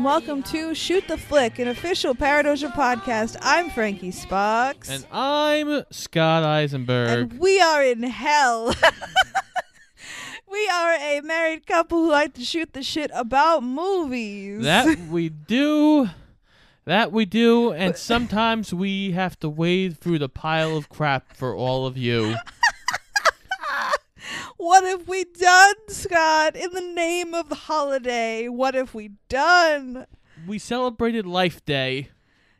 and welcome to Shoot the Flick, an official Paradoja podcast. I'm Frankie Spox. And I'm Scott Eisenberg. And we are in hell. we are a married couple who like to shoot the shit about movies. that we do. That we do, and sometimes we have to wade through the pile of crap for all of you. what have we done, Scott? In the name of the holiday, what have we done? We celebrated Life Day.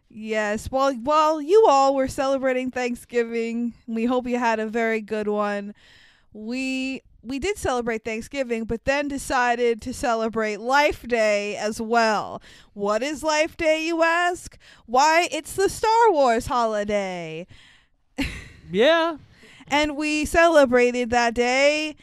Yes, while while you all were celebrating Thanksgiving, we hope you had a very good one. We we did celebrate Thanksgiving, but then decided to celebrate Life Day as well. What is Life Day, you ask? Why, it's the Star Wars holiday. Yeah. And we celebrated that day,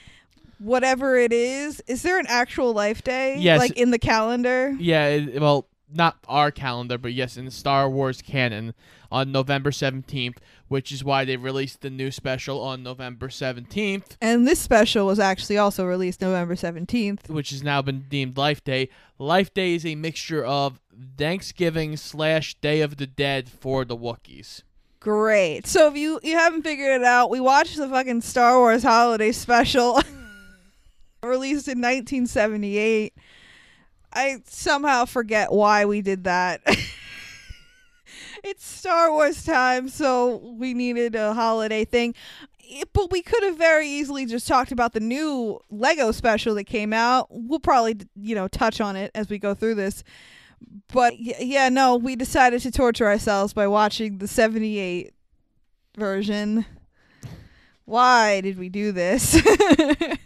whatever it is. Is there an actual Life Day? Yes. Like in the calendar? Yeah, it, well, not our calendar, but yes, in the Star Wars canon on November 17th, which is why they released the new special on November 17th, And this special was actually also released November 17th. which has now been deemed Life Day. Life Day is a mixture of Thanksgiving slash Day of the Dead for the Wookiees. Great. So if you you haven't figured it out, we watched the fucking Star Wars holiday special released in 1978. I somehow forget why we did that. it's Star Wars time, so we needed a holiday thing. It- But we could have very easily just talked about the new Lego special that came out. We'll probably, you know, touch on it as we go through this. But yeah, no, we decided to torture ourselves by watching the 78 version. Why did we do this?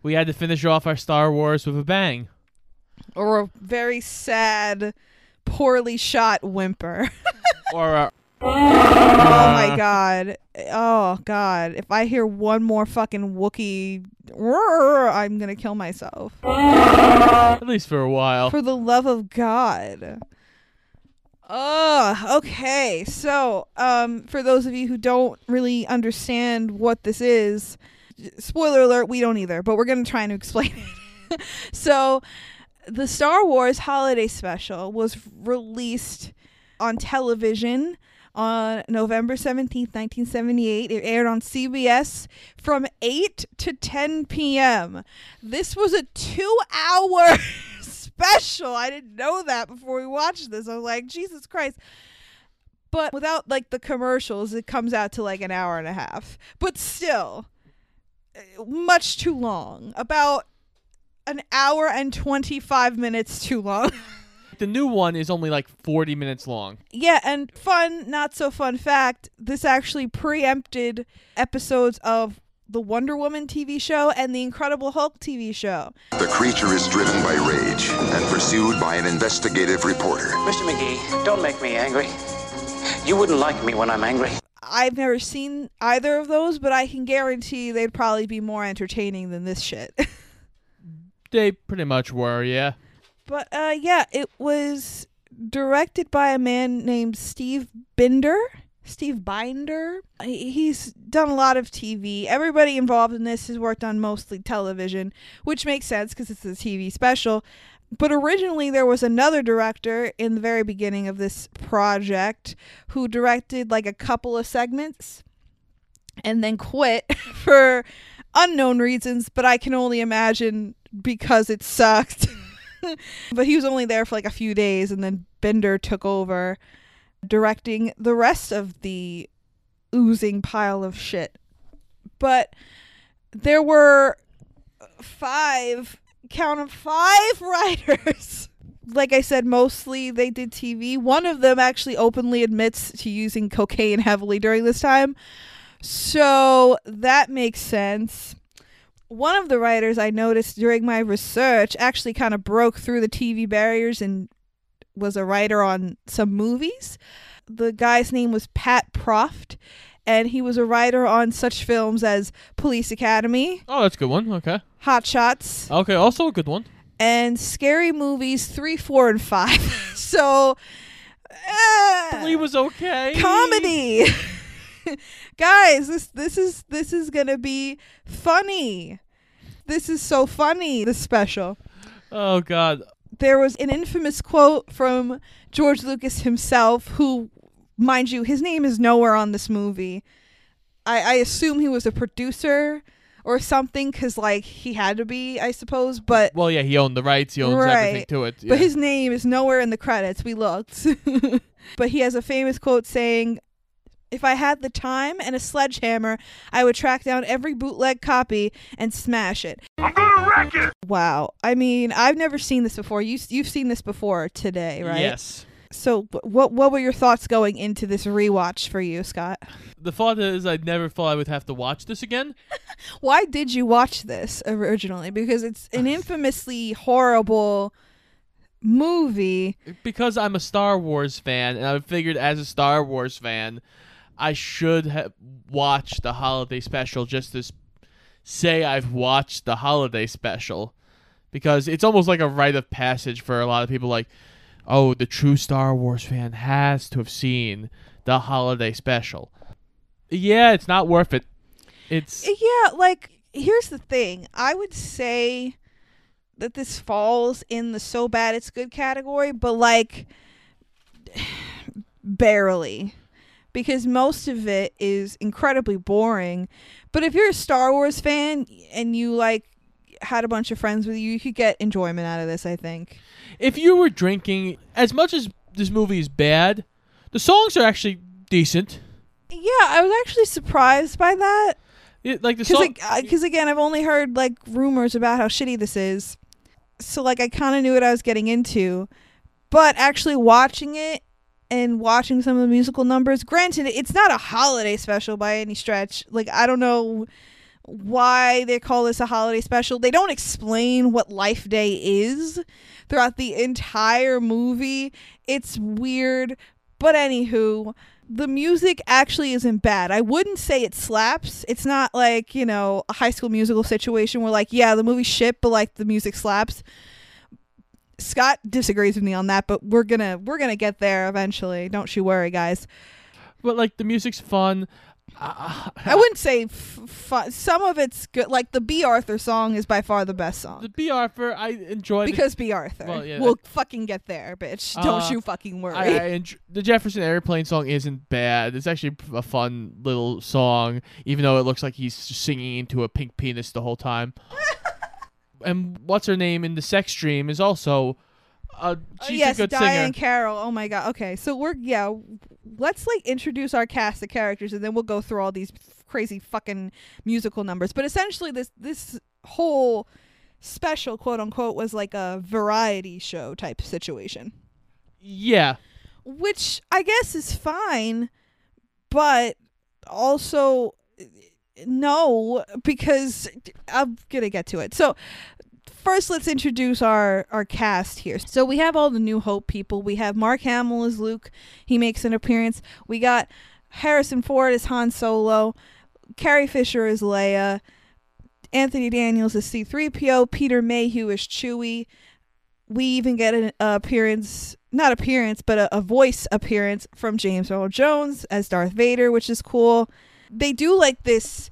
We had to finish off our Star Wars with a bang. or a very sad, poorly shot whimper. Or uh, oh my god. Oh god. If I hear one more fucking Wookiee, I'm gonna kill myself. at least for a while. For the love of God. Oh, okay. So, um, for those of you who don't really understand what this is, spoiler alert, we don't either, but we're to try and explain it. so, the Star Wars Holiday Special was released on television on November 17th, 1978. It aired on CBS from 8 to 10 p.m. This was a two hour special. I didn't know that before we watched this. I was like, Jesus Christ. But without like the commercials, it comes out to like an hour and a half. But still, uh, much too long. About an hour and 25 minutes too long. The new one is only like 40 minutes long. Yeah, and fun, not so fun fact this actually preempted episodes of the Wonder Woman TV show and the Incredible Hulk TV show. The creature is driven by rage and pursued by an investigative reporter. Mr. McGee, don't make me angry. You wouldn't like me when I'm angry. I've never seen either of those, but I can guarantee they'd probably be more entertaining than this shit. They pretty much were, yeah. But uh yeah, it was directed by a man named Steve Binder. Steve Binder. He's done a lot of TV. Everybody involved in this has worked on mostly television, which makes sense because it's a TV special. But originally, there was another director in the very beginning of this project who directed like a couple of segments and then quit for unknown reasons, but I can only imagine because it sucked. but he was only there for like a few days and then Bender took over directing the rest of the oozing pile of shit. But there were five, count of five writers. Like I said, mostly they did TV. One of them actually openly admits to using cocaine heavily during this time. So that makes sense. One of the writers I noticed during my research actually kind of broke through the TV barriers and was a writer on some movies. The guy's name was Pat Proft, and he was a writer on such films as Police Academy, Oh, that's a good one. Okay. Hot Shots, Okay, also a good one. and Scary Movies 3, 4, and 5. so, He was okay. comedy. Guys, this this is this is going to be funny. This is so funny, this special. Oh, God. there was an infamous quote from George Lucas himself, who, mind you, his name is nowhere on this movie. I, I assume he was a producer or something because, like, he had to be, I suppose. But Well, yeah, he owned the rights. He owns everything to it. Yeah. but his name is nowhere in the credits. We looked. but he has a famous quote saying, If I had the time and a sledgehammer, I would track down every bootleg copy and smash it. I'm gonna wreck it! Wow. I mean, I've never seen this before. You, you've seen this before today, right? Yes. So, what what were your thoughts going into this rewatch for you, Scott? The thought is, I never thought I would have to watch this again. Why did you watch this originally? Because it's an infamously horrible movie. because I'm a Star Wars fan, and I figured as a Star Wars fan, I should have watched the holiday special just to say I've watched the holiday special, because it's almost like a rite of passage for a lot of people. Like, oh, the true Star Wars fan has to have seen the holiday special. Yeah, it's not worth it. It's Yeah, like here's the thing. I would say that this falls in the so bad it's good category, but like barely. Because most of it is incredibly boring. But if you're a Star Wars fan and you like had a bunch of friends with you, you could get enjoyment out of this, I think. if you were drinking as much as this movie is bad, the songs are actually decent. Yeah, I was actually surprised by that. It, like the song, because again i've only heard like rumors about how shitty this is so like i kind of knew what i was getting into but actually watching it and watching some of the musical numbers granted it's not a holiday special by any stretch like i don't know why they call this a holiday special they don't explain what life day is throughout the entire movie it's weird but anywho the music actually isn't bad. I wouldn't say it slaps. It's not like, you know, a high school musical situation where like, yeah, the movie's shit, but like the music slaps. Scott disagrees with me on that, but we're gonna we're gonna get there eventually. Don't you worry, guys. but like the music's fun. Uh, I wouldn't say f- fu- some of it's good. Like the Bea Arthur song is by far the best song. the Bea Arthur, I enjoy it. because Bea Arthur. Well, yeah, we'll fucking get there, bitch. Don't Uh, you fucking worry. I, I the Jefferson Airplane song isn't bad. It's actually a fun little song, even though it looks like he's singing into a pink penis the whole time. and what's her name in the sex dream is also uh, Oh, she's yes, a good Diahann singer. Carroll. Oh my god. Okay, so we're yeah. Let's like introduce our cast of characters, and then we'll go through all these f- crazy fucking musical numbers. But essentially, this this whole special quote unquote was like a variety show type situation, Yeah, which I guess is fine, but also no because I'm gonna get to it. So first let's introduce our our cast here. So we have all the New Hope people. We have Mark Hamill as Luke. He makes an appearance. We got Harrison Ford as Han Solo. Carrie Fisher as Leia. Anthony Daniels as C3PO. Peter Mayhew as Chewie. We even get an appearance, not appearance, but a, a voice appearance from James Earl Jones as Darth Vader, which is cool. They do like this.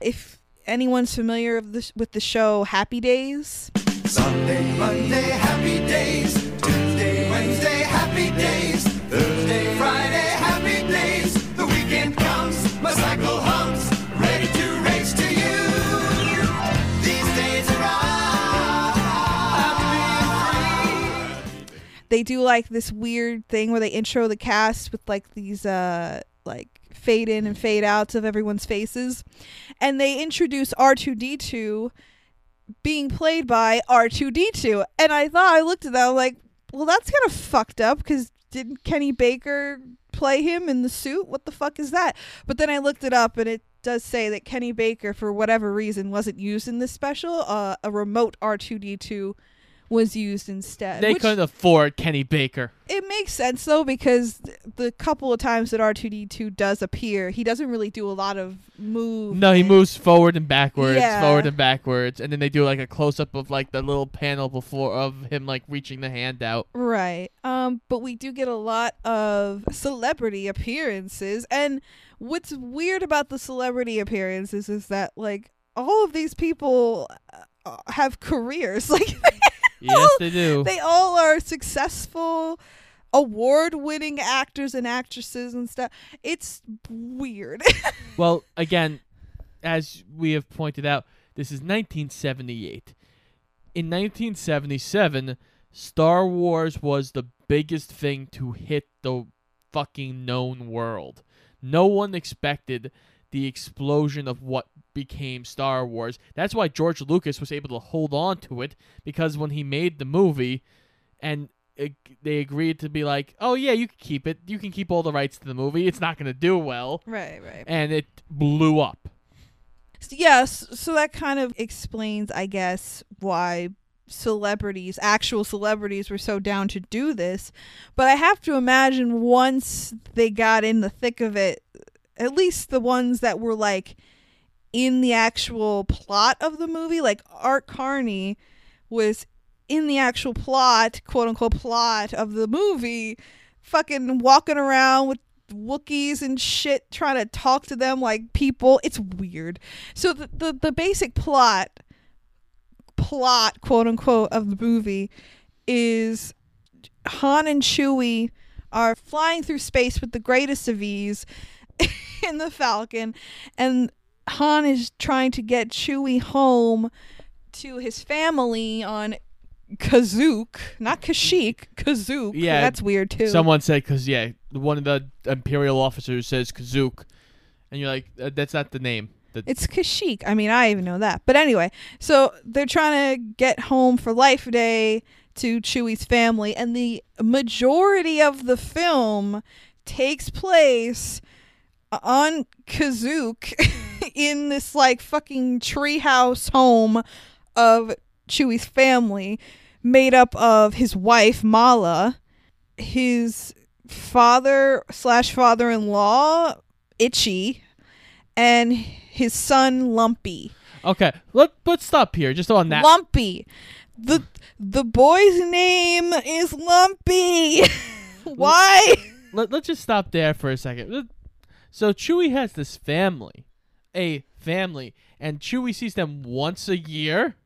If anyone's familiar of this, with the show Happy Days, Sunday, Monday, happy days. Tuesday, Wednesday, happy days. Thursday, Friday, happy days. The weekend comes, my cycle hums, ready to race to you. These days are I they do like this weird thing where they intro the cast with like these uh like fade in and fade outs of everyone's faces. And they introduce r2d2 being played by r2d2 and i thought i looked at that I'm like well that's kind of fucked up because didn't kenny baker play him in the suit? What the fuck is that? But then i looked it up and it does say that kenny baker for whatever reason wasn't used in this special uh, a remote r2d2 was used instead they couldn't afford Kenny Baker. it makes sense though because the couple of times that R2D2 does appear, he doesn't really do a lot of move. No, he moves forward and backwards, Yeah. forward and backwards, and then they do like a close up of like the little panel before of him like reaching the hand out. Right. Um but we do get a lot of celebrity appearances and what's weird about the celebrity appearances is that like all of these people uh, have careers like Yes, they do. They all are successful, award-winning actors and actresses and stuff. It's weird. Well, again, as we have pointed out, this is 1978. In 1977, Star Wars was the biggest thing to hit the fucking known world. No one expected the explosion of what became Star Wars. That's why George Lucas was able to hold on to it because when he made the movie and it, they agreed to be like, "Oh yeah, you can keep it. You can keep all the rights to the movie. It's not going to do well." right, right. and it blew up. So, yes, so that kind of explains, I guess, why celebrities, actual celebrities, were so down to do this. But I have to imagine once they got in the thick of it, at least the ones that were like in the actual plot of the movie, like Art Carney was in the actual plot, quote unquote plot of the movie, fucking walking around with Wookiees and shit, trying to talk to them like people. It's weird. So the the, the basic plot plot, quote unquote, of the movie is Han and Chewie are flying through space with the greatest of ease in the Falcon, and Han is trying to get Chewie home to his family on Kazook, not Kashyyyk, Kazook. Yeah, that's weird too. Someone said because yeah, one of the Imperial officers says Kazook, and you're like, "Uh, that's not the name. The- It's Kashyyyk. I mean, I even know that. But anyway, so they're trying to get home for Life Day to Chewie's family, and the majority of the film takes place on Kazook in this like fucking treehouse home of Chewie's family, made up of his wife Mala, his father slash father in law Itchy, and his son Lumpy. okay, let let's stop here just on that. Lumpy. The the boy's name is Lumpy. Why? Let, let's just stop there for a second. So Chewie has this family, a family, and Chewie sees them once a year.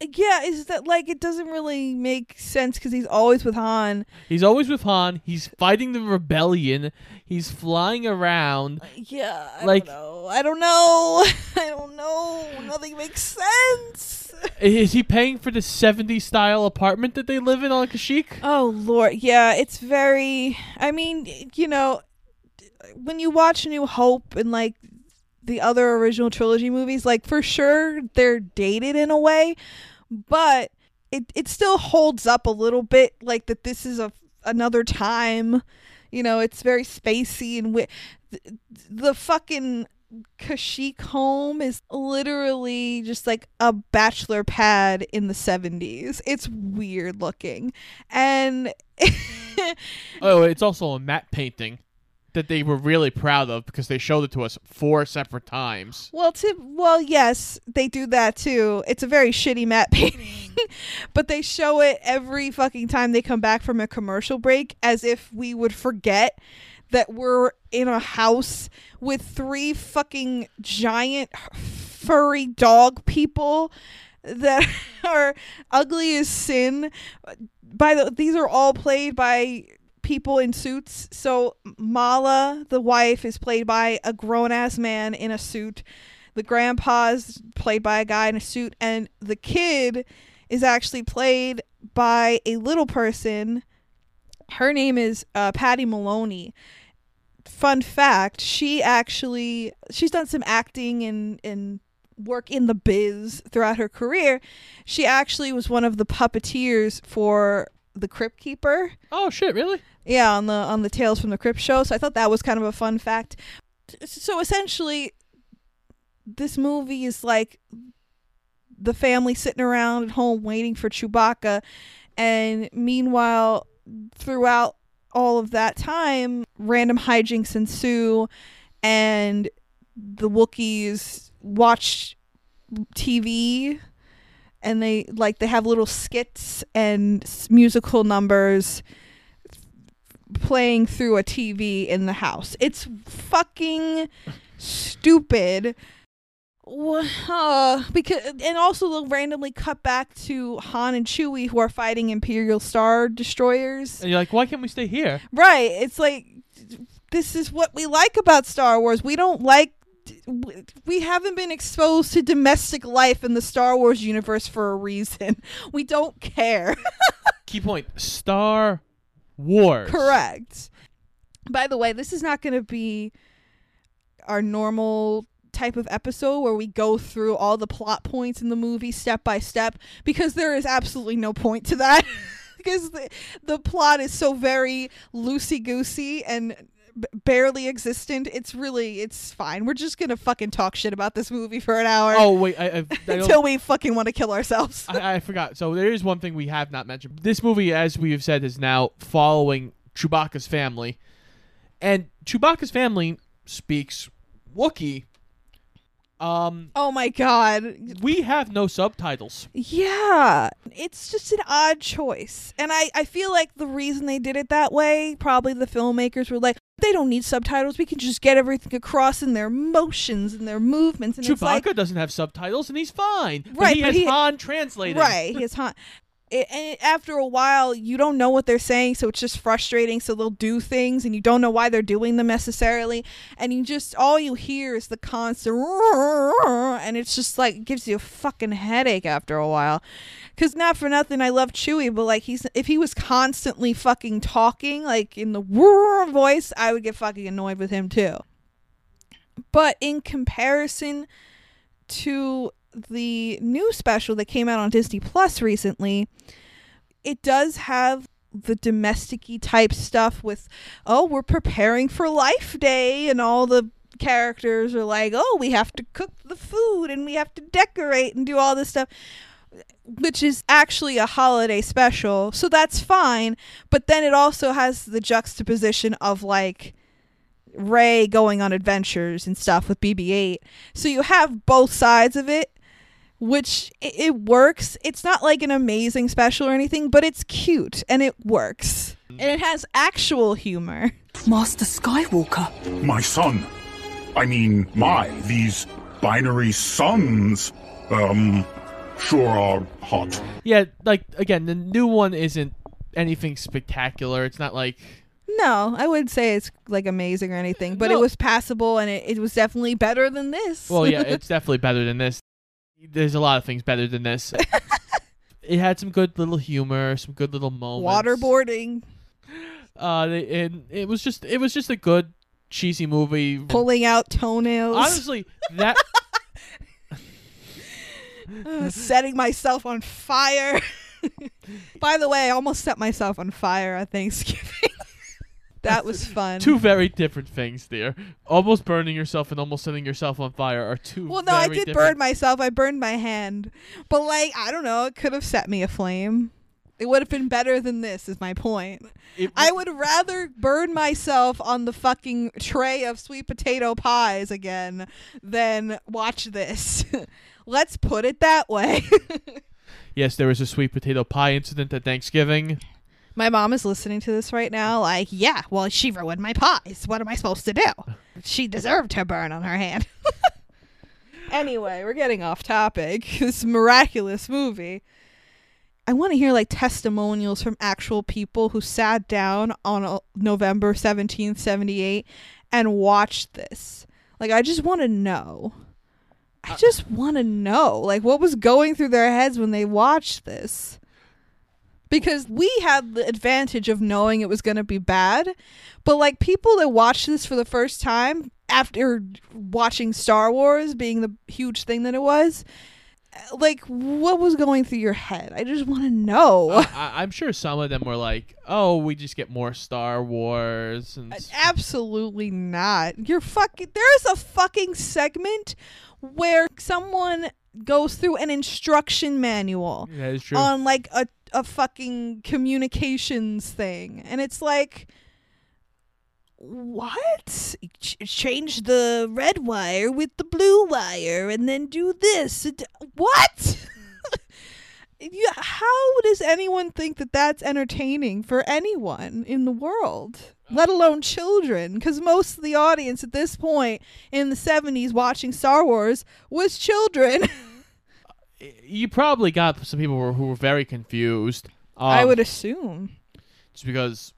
Yeah, is that like it doesn't really make sense because he's always with Han. He's always with Han. He's fighting the rebellion. He's flying around. Uh, yeah, I Like- don't know. I don't know. I don't know. Nothing makes sense. Is he paying for the 70s style apartment that they live in on Kashyyyk? Oh lord, yeah, it's very I mean, you know, when you watch New Hope and like the other original trilogy movies, like for sure they're dated in a way, but it it still holds up a little bit like that this is a another time. You know, it's very spacey and wi- the, the fucking Kashyyyk home is literally just like a bachelor pad in the 70s. It's weird looking. And Oh, it's also a matte painting that they were really proud of because they showed it to us four separate times. well, to well, yes, they do that too. It's a very shitty matte painting, but they show it every fucking time they come back from a commercial break as if we would forget that we're in a house with three fucking giant furry dog people that are ugly as sin. By the these are all played by people in suits. So Mala, the wife, is played by a grown ass man in a suit. The grandpa's played by a guy in a suit, and the kid is actually played by a little person. Her name is uh, Patty Maloney. Fun fact: she actually she's done some acting and and work in the biz throughout her career. She actually was one of the puppeteers for the Crypt Keeper. Oh shit, really? Yeah, on the on the Tales from the Crypt show. So I thought that was kind of a fun fact. So essentially, this movie is like the family sitting around at home waiting for Chewbacca, and meanwhile, throughout all of that time, random hijinks ensue, and the Wookiees watch TV and they like they have little skits and musical numbers playing through a TV in the house. It's fucking stupid. Uh, because and also they'll randomly cut back to Han and Chewie who are fighting Imperial Star destroyers. And you're like, why can't we stay here? Right. It's like this is what we like about Star Wars. We don't like we haven't been exposed to domestic life in the Star Wars universe for a reason. We don't care. Key point: Star Wars. Correct. By the way, this is not going to be our normal type of episode where we go through all the plot points in the movie step by step because there is absolutely no point to that. because the, the plot is so very loosey goosey and b- barely existent. It's really, it's fine. We're just going to fucking talk shit about this movie for an hour Oh wait, I, I, I until we fucking want to kill ourselves. I, I forgot. So there is one thing we have not mentioned. This movie, as we have said, is now following Chewbacca's family, and Chewbacca's family speaks Wookiee. Um, oh my god. we have no subtitles. Yeah, it's just an odd choice. And I, I feel like the reason they did it that way, probably the filmmakers were like, they don't need subtitles. We can just get everything across in their motions and their movements. And Chewbacca it's like, doesn't have subtitles, and he's fine. But Right, he but has he- Han translating. right, his Han. It, and after a while, you don't know what they're saying, so it's just frustrating. So they'll do things, and you don't know why they're doing them necessarily, and you just all you hear is the constant, and it's just like gives you a fucking headache after a while. Cause not for nothing, I love Chewie, but like he's if he was constantly fucking talking like in the voice, I would get fucking annoyed with him too. But in comparison to the new special that came out on Disney Plus recently, it does have the domestic type stuff with, oh, we're preparing for Life Day, and all the characters are like, oh, we have to cook the food and we have to decorate and do all this stuff. Which is actually a holiday special, so that's fine. But then it also has the juxtaposition of like Rey going on adventures and stuff with BB-8. So you have both sides of it, which i- it works. It's not like an amazing special or anything, but it's cute and it works. And it has actual humor. Master Skywalker. My son. I mean, my, these binary suns, um, sure are hot. Yeah, like again, the new one isn't anything spectacular. It's not like No, I wouldn't say it's like amazing or anything, but it was passable and it, it was definitely better than this. Well, yeah, it's definitely better than this. There's a lot of things better than this. it had some good little humor, some good little moments. Waterboarding, Uh, they- and it was just it was just a good cheesy movie. pulling out toenails, Honestly, that uh, setting myself on fire. By the way, I almost set myself on fire at Thanksgiving. That was fun. two very different things there. Almost burning yourself and almost setting yourself on fire are two. Well, no, I did burn myself. I burned my hand. But, like, I don't know. It could have set me aflame. It would have been better than this, is my point. It- I would rather burn myself on the fucking tray of sweet potato pies again than watch this. Let's put it that way. Yes, there was a sweet potato pie incident at Thanksgiving. My mom is listening to this right now, like, yeah, well, she ruined my pies. What am I supposed to do? She deserved her burn on her hand. anyway, we're getting off topic. This miraculous movie. I want to hear like testimonials from actual people who sat down on uh, November 17th, 78 and watched this. Like, I just want to know. I just want to know, like, what was going through their heads when they watched this because we had the advantage of knowing it was going to be bad but like people that watch this for the first time after watching Star Wars being the huge thing that it was uh, like what was going through your head I just want to know I, I'm sure some of them were like, "Oh, we just get more Star Wars." And absolutely not you're fucking there's a fucking segment where someone goes through an instruction manual that is true. on like a, a fucking communications thing. And it's like what? Ch- change the red wire with the blue wire and then do this. What? Yeah, how does anyone think that that's entertaining for anyone in the world let alone children, because most of the audience at this point in the 70s watching Star Wars was children. You probably got some people who were, who were very confused. Um, I would assume. just because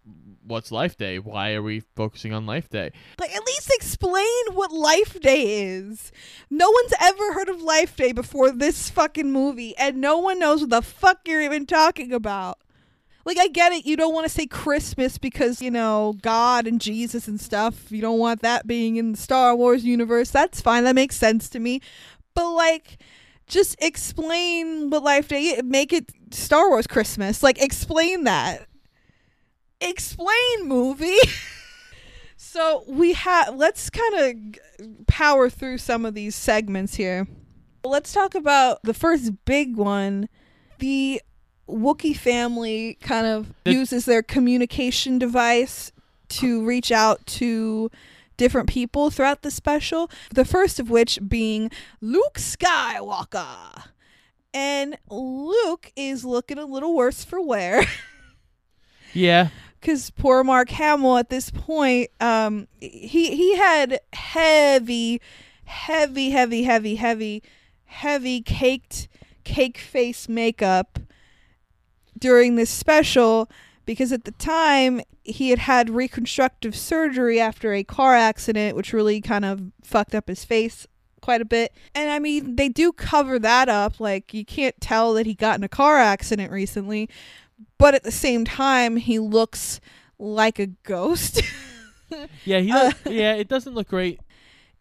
what's Life Day? Why are we focusing on Life Day? Like, at least explain what Life Day is. No one's ever heard of Life Day before this fucking movie, and no one knows what the fuck you're even talking about. Like, I get it. You don't want to say Christmas because, you know, God and Jesus and stuff. You don't want that being in the Star Wars universe. That's fine. That makes sense to me. But, like, just explain what Life Day is. Make it Star Wars Christmas. Like, explain that. Explain, movie. So we have let's kind of power through some of these segments here. Let's talk about the first big one. The Wookiee family kind of The- uses their communication device to reach out to different people throughout the special. The first of which being Luke Skywalker. And Luke is looking a little worse for wear. Yeah, because poor Mark Hamill at this point, um, he he had heavy, heavy, heavy, heavy, heavy, heavy caked cake face makeup during this special because at the time he had had reconstructive surgery after a car accident, which really kind of fucked up his face quite a bit. And I mean, they do cover that up. Like, you can't tell that he got in a car accident recently, but at the same time, he looks like a ghost. yeah, he. Uh, yeah, it doesn't look great.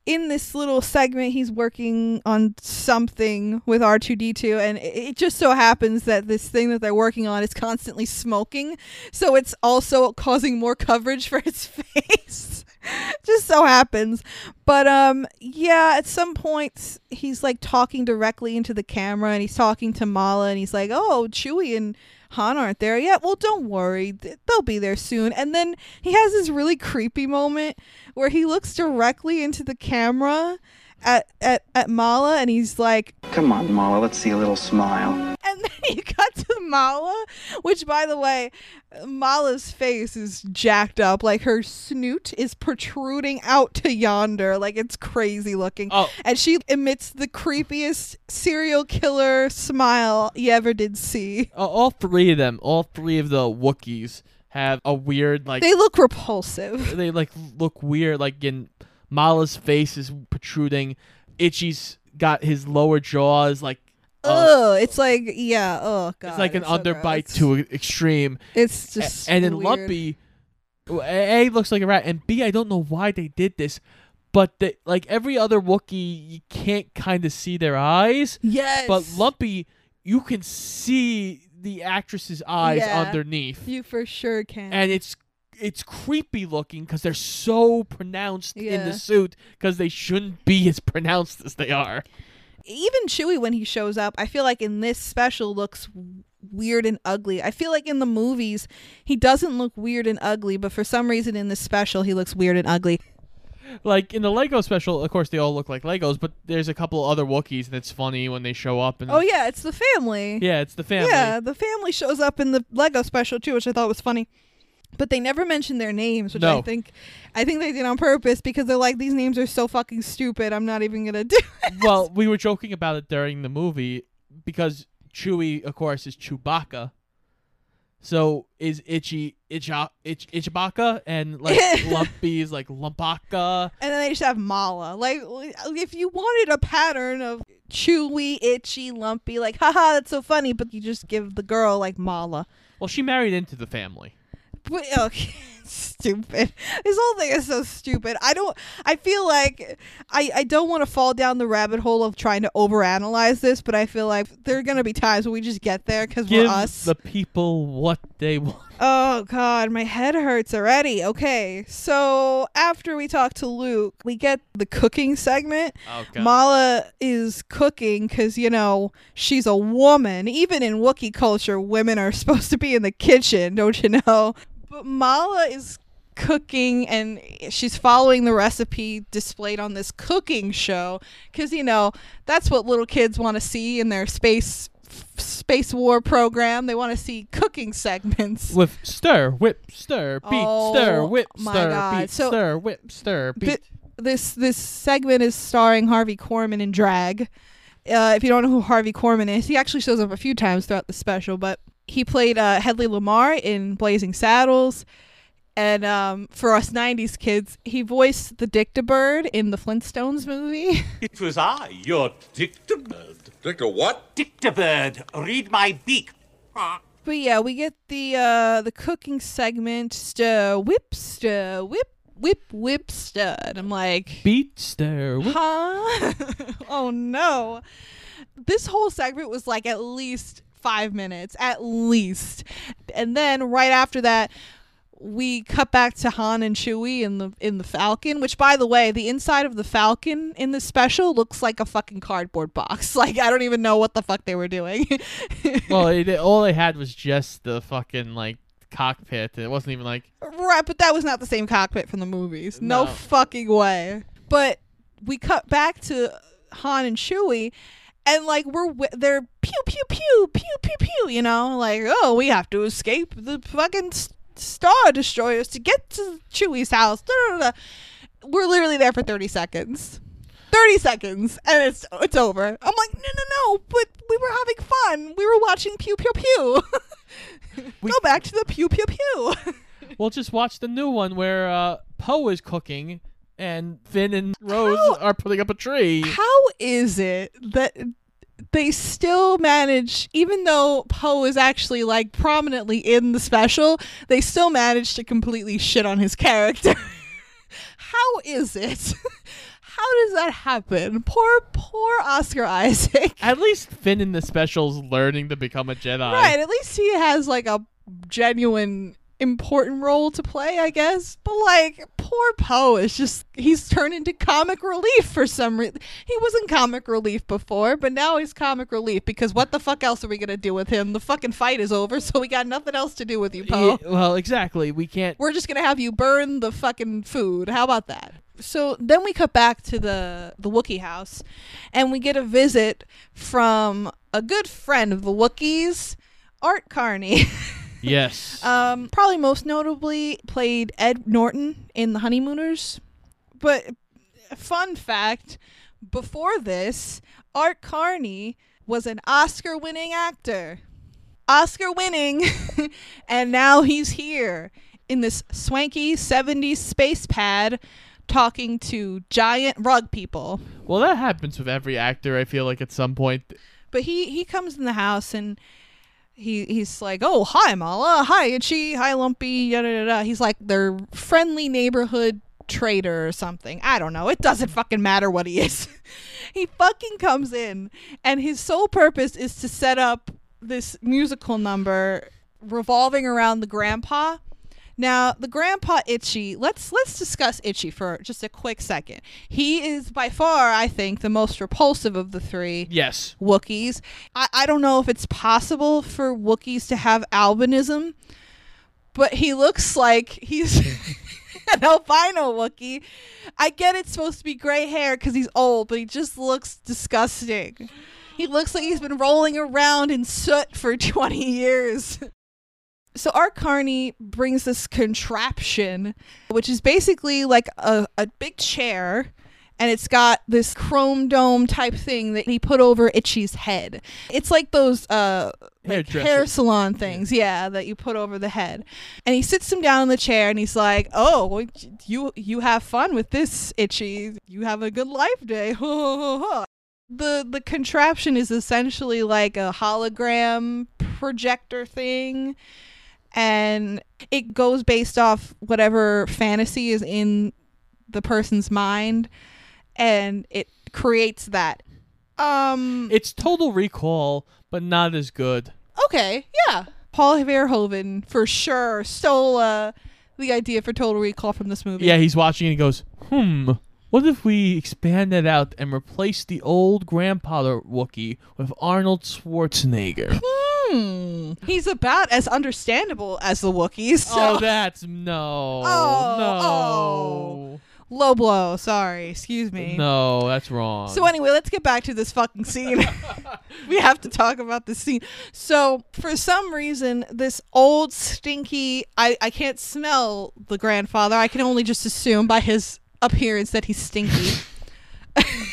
In this little segment he's working on something with R2D2 and it just so happens that this thing that they're working on is constantly smoking so it's also causing more coverage for his face. Just so happens. But um yeah at some points he's like talking directly into the camera and he's talking to Mala and he's like oh Chewie and Han aren't there yet. Well, don't worry. They'll be there soon. And then he has this really creepy moment where he looks directly into the camera at, at, at Mala and he's like, Come on, Mala, let's see a little smile. and then you cut to Mala, which, by the way, Mala's face is jacked up. Like her snoot is protruding out to yonder. Like it's crazy looking. Oh. And she emits the creepiest serial killer smile you ever did see. Uh, all three of them, all three of the Wookiees have a weird like They look repulsive. they like look weird. Like in Mala's face is protruding. Itchy's got his lower jaw is like. Uh, Ugh, it's like yeah. Oh god, it's like an so underbite gross. to extreme. It's A- just and then weird. Lumpy, A looks like a rat, and B I don't know why they did this, but the, like every other Wookiee, you can't kind of see their eyes, Yes, but Lumpy, you can see the actress's eyes Yeah. underneath, you for sure can. and it's it's creepy looking because they're so pronounced in the suit because they shouldn't be as pronounced as they are. even Chewie when he shows up, I feel like in this special looks weird and ugly. I feel like in the movies he doesn't look weird and ugly, but for some reason in this special he looks weird and ugly. Like in the Lego special, of course they all look like Legos, but there's a couple other Wookiees, and it's funny when they show up. And Oh yeah, it's the family. yeah, it's the family. Yeah, the family shows up in the Lego special too, which I thought was funny. But they never mention their names, which I think I think they did on purpose because they're like these names are so fucking stupid. I'm not even gonna do it. well, we were joking about it during the movie because Chewie, of course, is Chewbacca. So is Itchy Itcha, Itch, Itchbaka and like Lumpy is like Lumpaka. And then they just have Mala. Like, if you wanted a pattern of chewy, itchy, lumpy, like, haha, that's so funny, but you just give the girl, like, Mala. Well, she married into the family. But, okay, oh, stupid. This whole thing is so stupid. I don't, I feel like I, I don't want to fall down the rabbit hole of trying to overanalyze this, but I feel like there are going to be times when we just get there because we're Give us. the people what they want. Oh god, my head hurts already. Okay, so after we talk to Luke, we get the cooking segment. Oh, God. Mala is cooking because you know she's a woman. Even in Wookiee culture, women are supposed to be in the kitchen, don't you know? But Mala is cooking and she's following the recipe displayed on this cooking show because you know that's what little kids want to see in their space space war program. They want to see cooking segments. With stir, whip, stir, beat, stir, Oh, whip, my stir, God. beat, So- stir, whip, stir, beat. Thi- this this segment is starring Harvey Korman in drag. Uh, if you don't know who Harvey Korman is, he actually shows up a few times throughout the special, but he played uh, Hedley Lamarr in Blazing Saddles. And um, for us 90s kids, he voiced the Dictabird in the Flintstones movie. It was I, your Dictabird. Victor, what? Dictabird, read my beak. But yeah, we get the uh the cooking segment, stir, whip, stir, whip, whip, whip, stir. And I'm like, beat, stir, whip. huh? oh no. This whole segment was like at least five minutes, at least. And then right after that, we cut back to Han and Chewie in the in the Falcon, which by the way, the inside of the Falcon in the special looks like a fucking cardboard box. Like I don't even know what the fuck they were doing. well, it, all they had was just the fucking like cockpit. It wasn't even like Right, but that was not the same cockpit from the movies. No, No. fucking way. But we cut back to Han and Chewie, and like we're they're pew pew pew pew pew pew. You know, like oh, we have to escape the fucking star destroyers to get to Chewie's house. Da, da, da. We're literally there for thirty seconds. 30 seconds and it's it's over. I'm like, no, no, no, but we were having fun. We were watching Pew Pew Pew. Go back to the Pew Pew Pew. Well, just watch the new one where uh, Poe is cooking and Finn and Rose How- are putting up a tree. How is it that they still manage, even though Poe is actually like prominently in the special, they still manage to completely shit on his character? How is it? How does that happen? Poor, poor Oscar Isaac. At least Finn in the special's learning to become a Jedi. Right, at least he has like a genuine important role to play, I guess. But like poor Poe is just he's turned into comic relief for some reason. He wasn't comic relief before, but now he's comic relief because what the fuck else are we gonna do with him? The fucking fight is over, so we got nothing else to do with you, Poe. Yeah, well, exactly. We can't. We're just gonna have you burn the fucking food. How about that? So then we cut back to the the Wookiee house, and we get a visit from a good friend of the Wookiees, Art Carney. Yes. um, probably most notably played Ed Norton in The Honeymooners. But fun fact, before this, Art Carney was an Oscar-winning actor. Oscar winning, and now he's here in this swanky 70s space pad talking to giant rug people. well, that happens with every actor. I feel like at some point. But he he comes in the house and he he's like, "Oh, hi Mala, hi Itchy, hi Lumpy." Yada yada. He's like their friendly neighborhood trader or something. I don't know. It doesn't fucking matter what he is. he fucking comes in and his sole purpose is to set up this musical number revolving around the grandpa. Now, the grandpa Itchy, let's let's discuss Itchy for just a quick second. He is by far, I think, the most repulsive of the three. Yes. Wookiees. I, I don't know if it's possible for Wookiees to have albinism, but he looks like he's an albino Wookiee. I get it's supposed to be gray hair because he's old, but he just looks disgusting. He looks like he's been rolling around in soot for 20 years. So Art Carney brings this contraption, which is basically like a, a big chair, and it's got this chrome dome type thing that he put over Itchy's head. It's like those uh like hair salon things, yeah, that you put over the head. And he sits him down in the chair and he's like, "Oh, you you have fun with this, Itchy. You have a good life day." the the contraption is essentially like a hologram projector thing and it goes based off whatever fantasy is in the person's mind and it creates that um It's Total Recall, but not as good. okay yeah paul verhoeven for sure stole uh, the idea for total recall from this movie Yeah, he's watching and he goes, "Hmm, what if we expand that out and replace the old grandpa wookiee with Arnold Schwarzenegger?" hmm he's about as understandable as the wookiees so. Oh, that's no, Oh, no. oh. Low blow. Sorry. Excuse me. No, that's wrong. So anyway, let's get back to this fucking scene. we have to talk about this scene. So for some reason, this old stinky I, I can't smell the grandfather. I can only just assume by his appearance that he's stinky.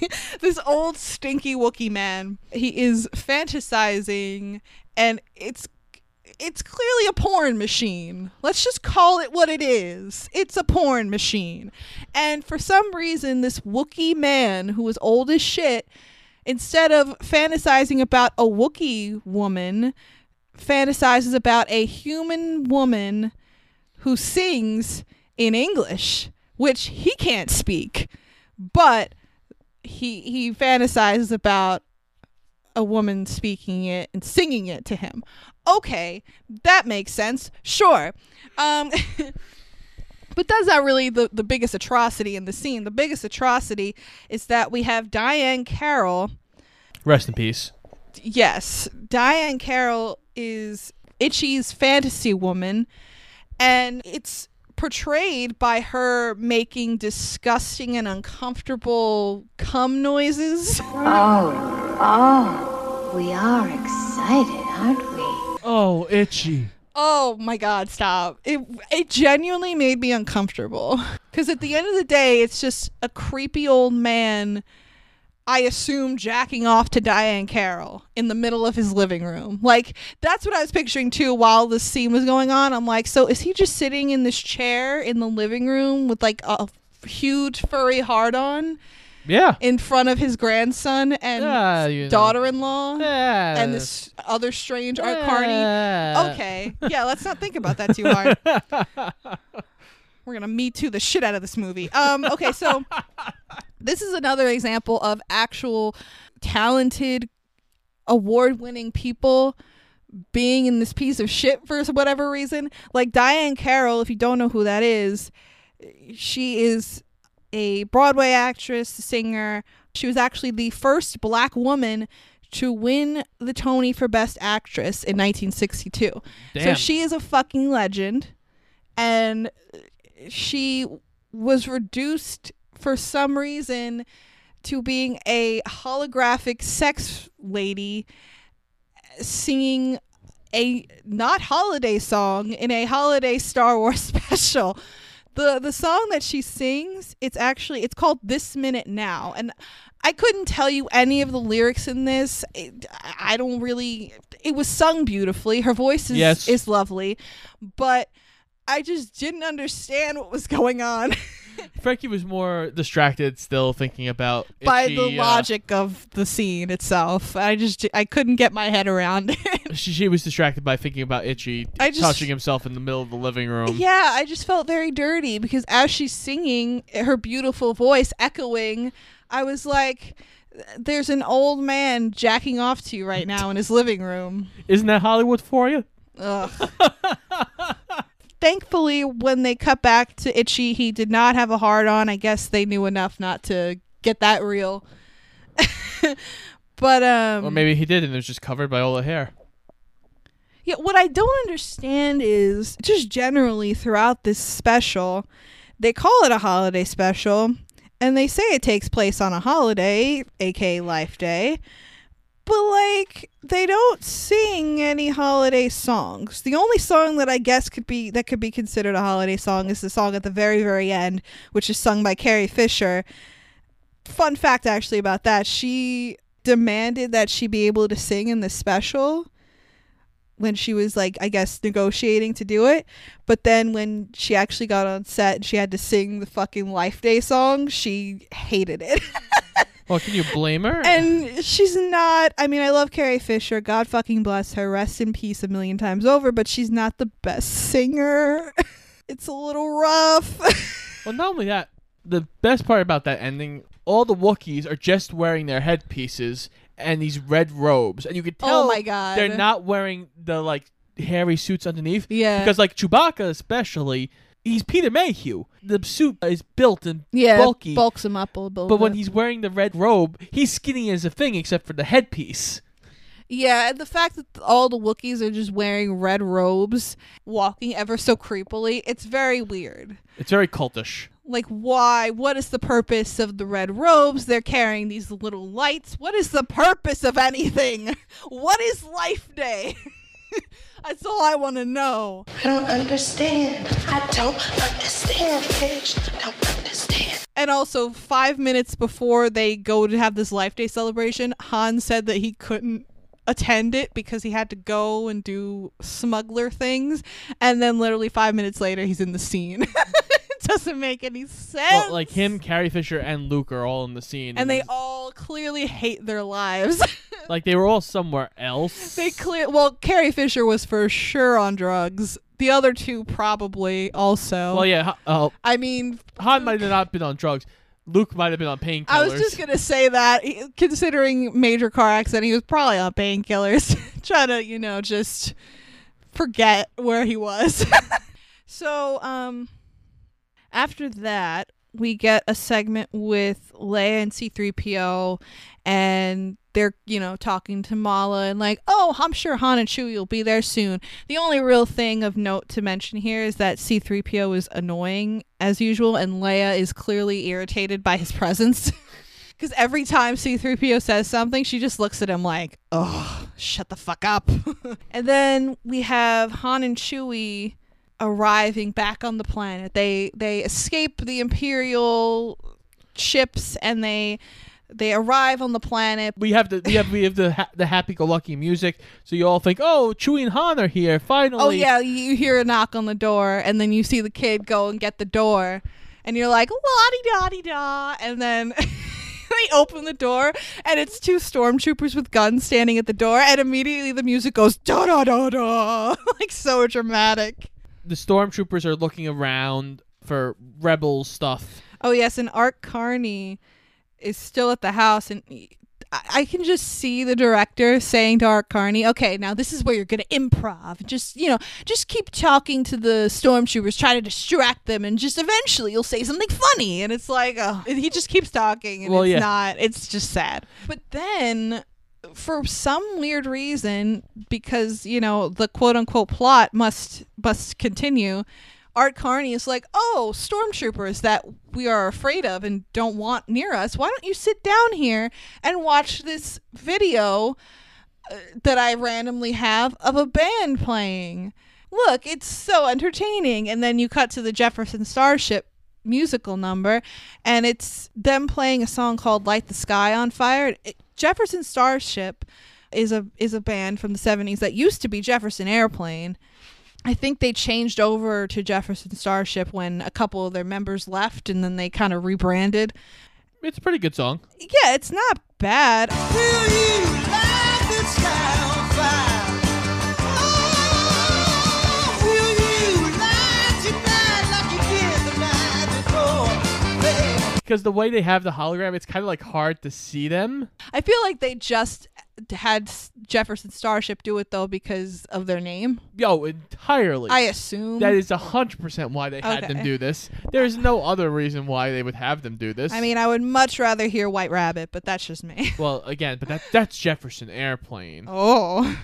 this old stinky Wookiee man. He is fantasizing and it's it's clearly a porn machine. Let's just call it what it is. It's a porn machine. And for some reason, this Wookiee man who is old as shit, instead of fantasizing about a Wookiee woman, fantasizes about a human woman who sings in English, which he can't speak. But he he fantasizes about a woman speaking it and singing it to him. Okay, that makes sense. Sure. Um But that's not really the, the biggest atrocity in the scene. The biggest atrocity is that we have Diahann Carroll. Rest in peace. Yes, Diahann Carroll is Itchy's fantasy woman, and it's portrayed by her making disgusting and uncomfortable cum noises. Oh, oh, we are excited, aren't we? Oh, itchy. Oh my god, stop. It it genuinely made me uncomfortable. Cuz at the end of the day, it's just a creepy old man I assume jacking off to Diahann Carroll in the middle of his living room. Like that's what I was picturing too while this scene was going on. I'm like, so is he just sitting in this chair in the living room with like a huge furry hard on? Yeah. In front of his grandson and you know. daughter-in-law Yeah. and this other strange Art Yeah. Carney. Okay, yeah, let's not think about that too hard. We're gonna me too the shit out of this movie. Um, okay, so this is another example of actual talented, award-winning people being in this piece of shit for whatever reason. Like Diahann Carroll, if you don't know who that is, she is a Broadway actress, singer. She was actually the first black woman to win the Tony for Best Actress in 1962. So she is a fucking legend. And she was reduced for some reason to being a holographic sex lady singing a not holiday song in a holiday Star Wars special. The the song that she sings, it's actually it's called This Minute Now and I couldn't tell you any of the lyrics in this. It, I don't really it was sung beautifully. Her voice is Yes. is lovely, but I just didn't understand what was going on Frankie was more distracted, still thinking about by the uh, logic of the scene itself. I just I couldn't get my head around it. she, she was distracted by thinking about Itchy I just- touching himself in the middle of the living room. Yeah, I just felt very dirty because as she's singing, her beautiful voice echoing, I was like, there's an old man jacking off to you right now in his living room. Isn't that Hollywood for you? Ugh. Thankfully, when they cut back to Itchy, he did not have a hard on. I guess they knew enough not to get that real. but um Or maybe he did and it was just covered by all the hair. Yeah, what I don't understand is just generally throughout this special, they call it a holiday special, and they say it takes place on a holiday, aka Life Day, but like they don't sing any holiday songs. The only song that I guess could be that could be considered a holiday song is the song at the very very end, which is sung by Carrie Fisher. Fun fact actually about that, she demanded that she be able to sing in the special when she was like I guess negotiating to do it. But then when she actually got on set and she had to sing the fucking Life Day song, she hated it. Well, can you blame her? and she's not I mean I love Carrie Fisher, God fucking bless her, rest in peace a million times over, but she's not the best singer. it's a little rough. well, not only that, the best part about that ending, all the Wookiees are just wearing their headpieces and these red robes, and you could oh tell Oh my God. they're not wearing the like hairy suits underneath. Yeah. because like Chewbacca especially, he's Peter Mayhew. The suit is built and yeah, bulky, bulks him up a little but when he's wearing the red robe, he's skinny as a thing except for the headpiece. Yeah, and the fact that all the Wookiees are just wearing red robes, walking ever so creepily, it's very weird. It's very cultish. Like, why? What is the purpose of the red robes? They're carrying these little lights. What is the purpose of anything? What is Life Day? That's all I want to know. I don't understand. I don't understand, Paige. I don't understand. And also, five minutes before they go to have this Life Day celebration, Han said that he couldn't attend it because he had to go and do smuggler things. And then, literally, five minutes later, he's in the scene. doesn't make any sense. Well, like him, Carrie Fisher, and Luke are all in the scene, and they all clearly hate their lives. like they were all somewhere else. they clear. Well, Carrie Fisher was for sure on drugs. The other two probably also. Well, yeah. Uh, I mean, Han might have not been on drugs. Luke might have been on painkillers. I was just gonna say that, considering major car accident, he was probably on painkillers, trying to, you know, just forget where he was. so, um, after that, we get a segment with Leia and C3PO, and they're, you know, talking to Malla and like, oh, I'm sure Han and Chewie will be there soon. The only real thing of note to mention here is that C3PO is annoying as usual, and Leia is clearly irritated by his presence. Because every time C3PO says something, she just looks at him like, oh, shut the fuck up. and then we have Han and Chewie arriving back on the planet. They they escape the Imperial ships and they they arrive on the planet. We have the we have we have the ha- the happy-go-lucky music, so you all think, oh, Chewie and Han are here finally. Oh yeah, you hear a knock on the door, and then you see the kid go and get the door, and you're like, la di da di da, and then. They open the door and it's two stormtroopers with guns standing at the door, and immediately the music goes da da da da, like so dramatic. The stormtroopers are looking around for rebel stuff. Oh yes, and Art Carney is still at the house, and he- I I can just see the director saying to Art Carney, "Okay, now this is where you're gonna improv. Just you know, just keep talking to the stormtroopers, try to distract them, and just eventually you'll say something funny." And it's like, oh, and he just keeps talking, and Well, it's yeah. not. It's just sad. But then. For some weird reason, because you know the quote unquote plot must must continue, Art Carney is like, "Oh, stormtroopers that we are afraid of and don't want near us. Why don't you sit down here and watch this video uh, that I randomly have of a band playing? Look, it's so entertaining." And then you cut to the Jefferson Starship musical number and it's them playing a song called Light the Sky on Fire. It- Jefferson Starship is a is a band from the 70s that used to be Jefferson Airplane. I think they changed over to Jefferson Starship when a couple of their members left and then they kind of rebranded. It's a pretty good song. Yeah, it's not bad. Because the way they have the hologram, it's kind of like hard to see them. I feel like they just had Jefferson Starship do it though because of their name. Yo, entirely. I assume. That is hundred percent why they had them do this. There's no other reason why they would have them do this. I mean, I would much rather hear White Rabbit, but that's just me. well, again, but that that's Jefferson Airplane. Oh,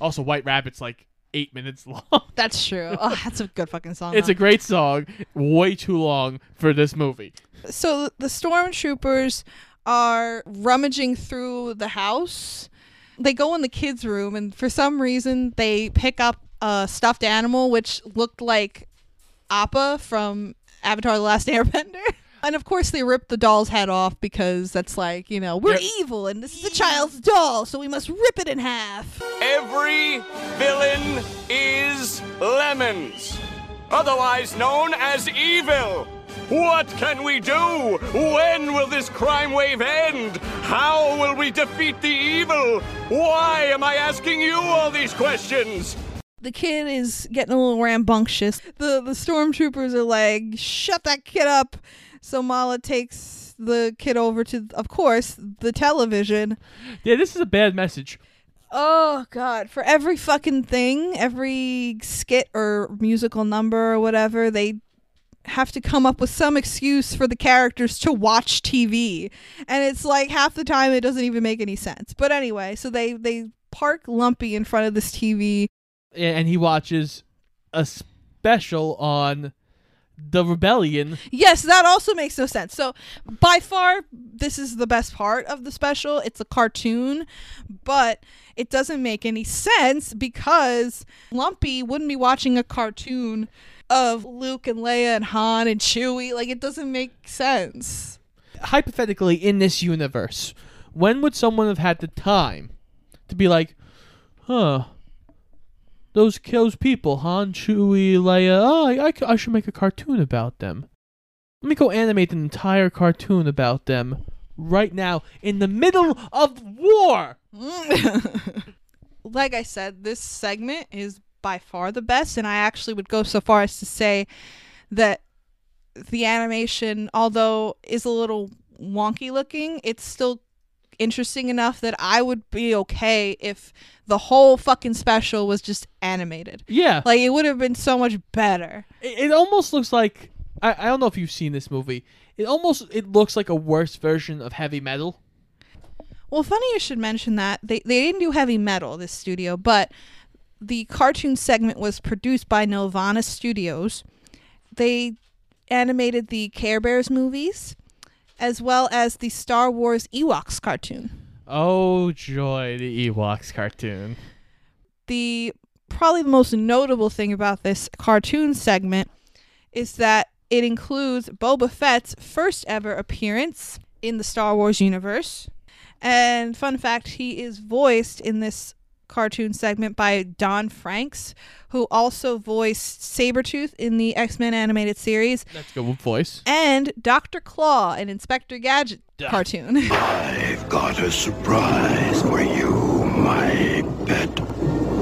Also, White Rabbit's like eight minutes long. that's true. Oh, that's a good fucking song. it's though. a great song, way too long for this movie. so the stormtroopers are rummaging through the house. They go in the kids' room, and for some reason, they pick up a stuffed animal which looked like Appa from Avatar: The Last Airbender. And of course, they rip the doll's head off because that's like, you know, we're Yep. evil and this is a child's doll, so we must rip it in half. Every villain is Lemons, otherwise known as evil. What can we do? When will this crime wave end? How will we defeat the evil? Why am I asking you all these questions? the kid is getting a little rambunctious. The the stormtroopers are like, "Shut that kid up." So Malla takes the kid over to, of course, the television. Yeah, this is a bad message. Oh God! For every fucking thing, every skit or musical number or whatever, they have to come up with some excuse for the characters to watch TV, and it's like half the time it doesn't even make any sense. But anyway, so they they park Lumpy in front of this TV. and he watches a special on the rebellion. Yes, that also makes no sense. So, by far, this is the best part of the special. It's a cartoon, but it doesn't make any sense because Lumpy wouldn't be watching a cartoon of Luke and Leia and Han and Chewie. Like, it doesn't make sense. Hypothetically, in this universe, when would someone have had the time to be like, huh? Those those people, Han, Chewie, Leia. Oh, I, I, I should make a cartoon about them. Let me go animate an entire cartoon about them right now in the middle of war. like I said, this segment is by far the best, and I actually would go so far as to say that the animation, although is a little wonky looking, it's still interesting enough that I would be okay if the whole fucking special was just animated. Yeah. Like it would have been so much better. It, it almost looks like I, I don't know if you've seen this movie. It almost it looks like a worse version of Heavy Metal. Well, funny you should mention that. They they didn't do heavy metal this studio, but the cartoon segment was produced by Nelvana Studios. They animated the Care Bears movies as well as the Star Wars Ewoks cartoon. Oh joy, the Ewoks cartoon. The probably the most notable thing about this cartoon segment is that it includes Boba Fett's first ever appearance in the Star Wars universe. And fun fact, he is voiced in this cartoon segment by Don Franks, who also voiced Sabretooth in the X-Men animated series That's a good voice. and Dr. Claw in Inspector Gadget Duh. cartoon. I've got a surprise for you, my pet.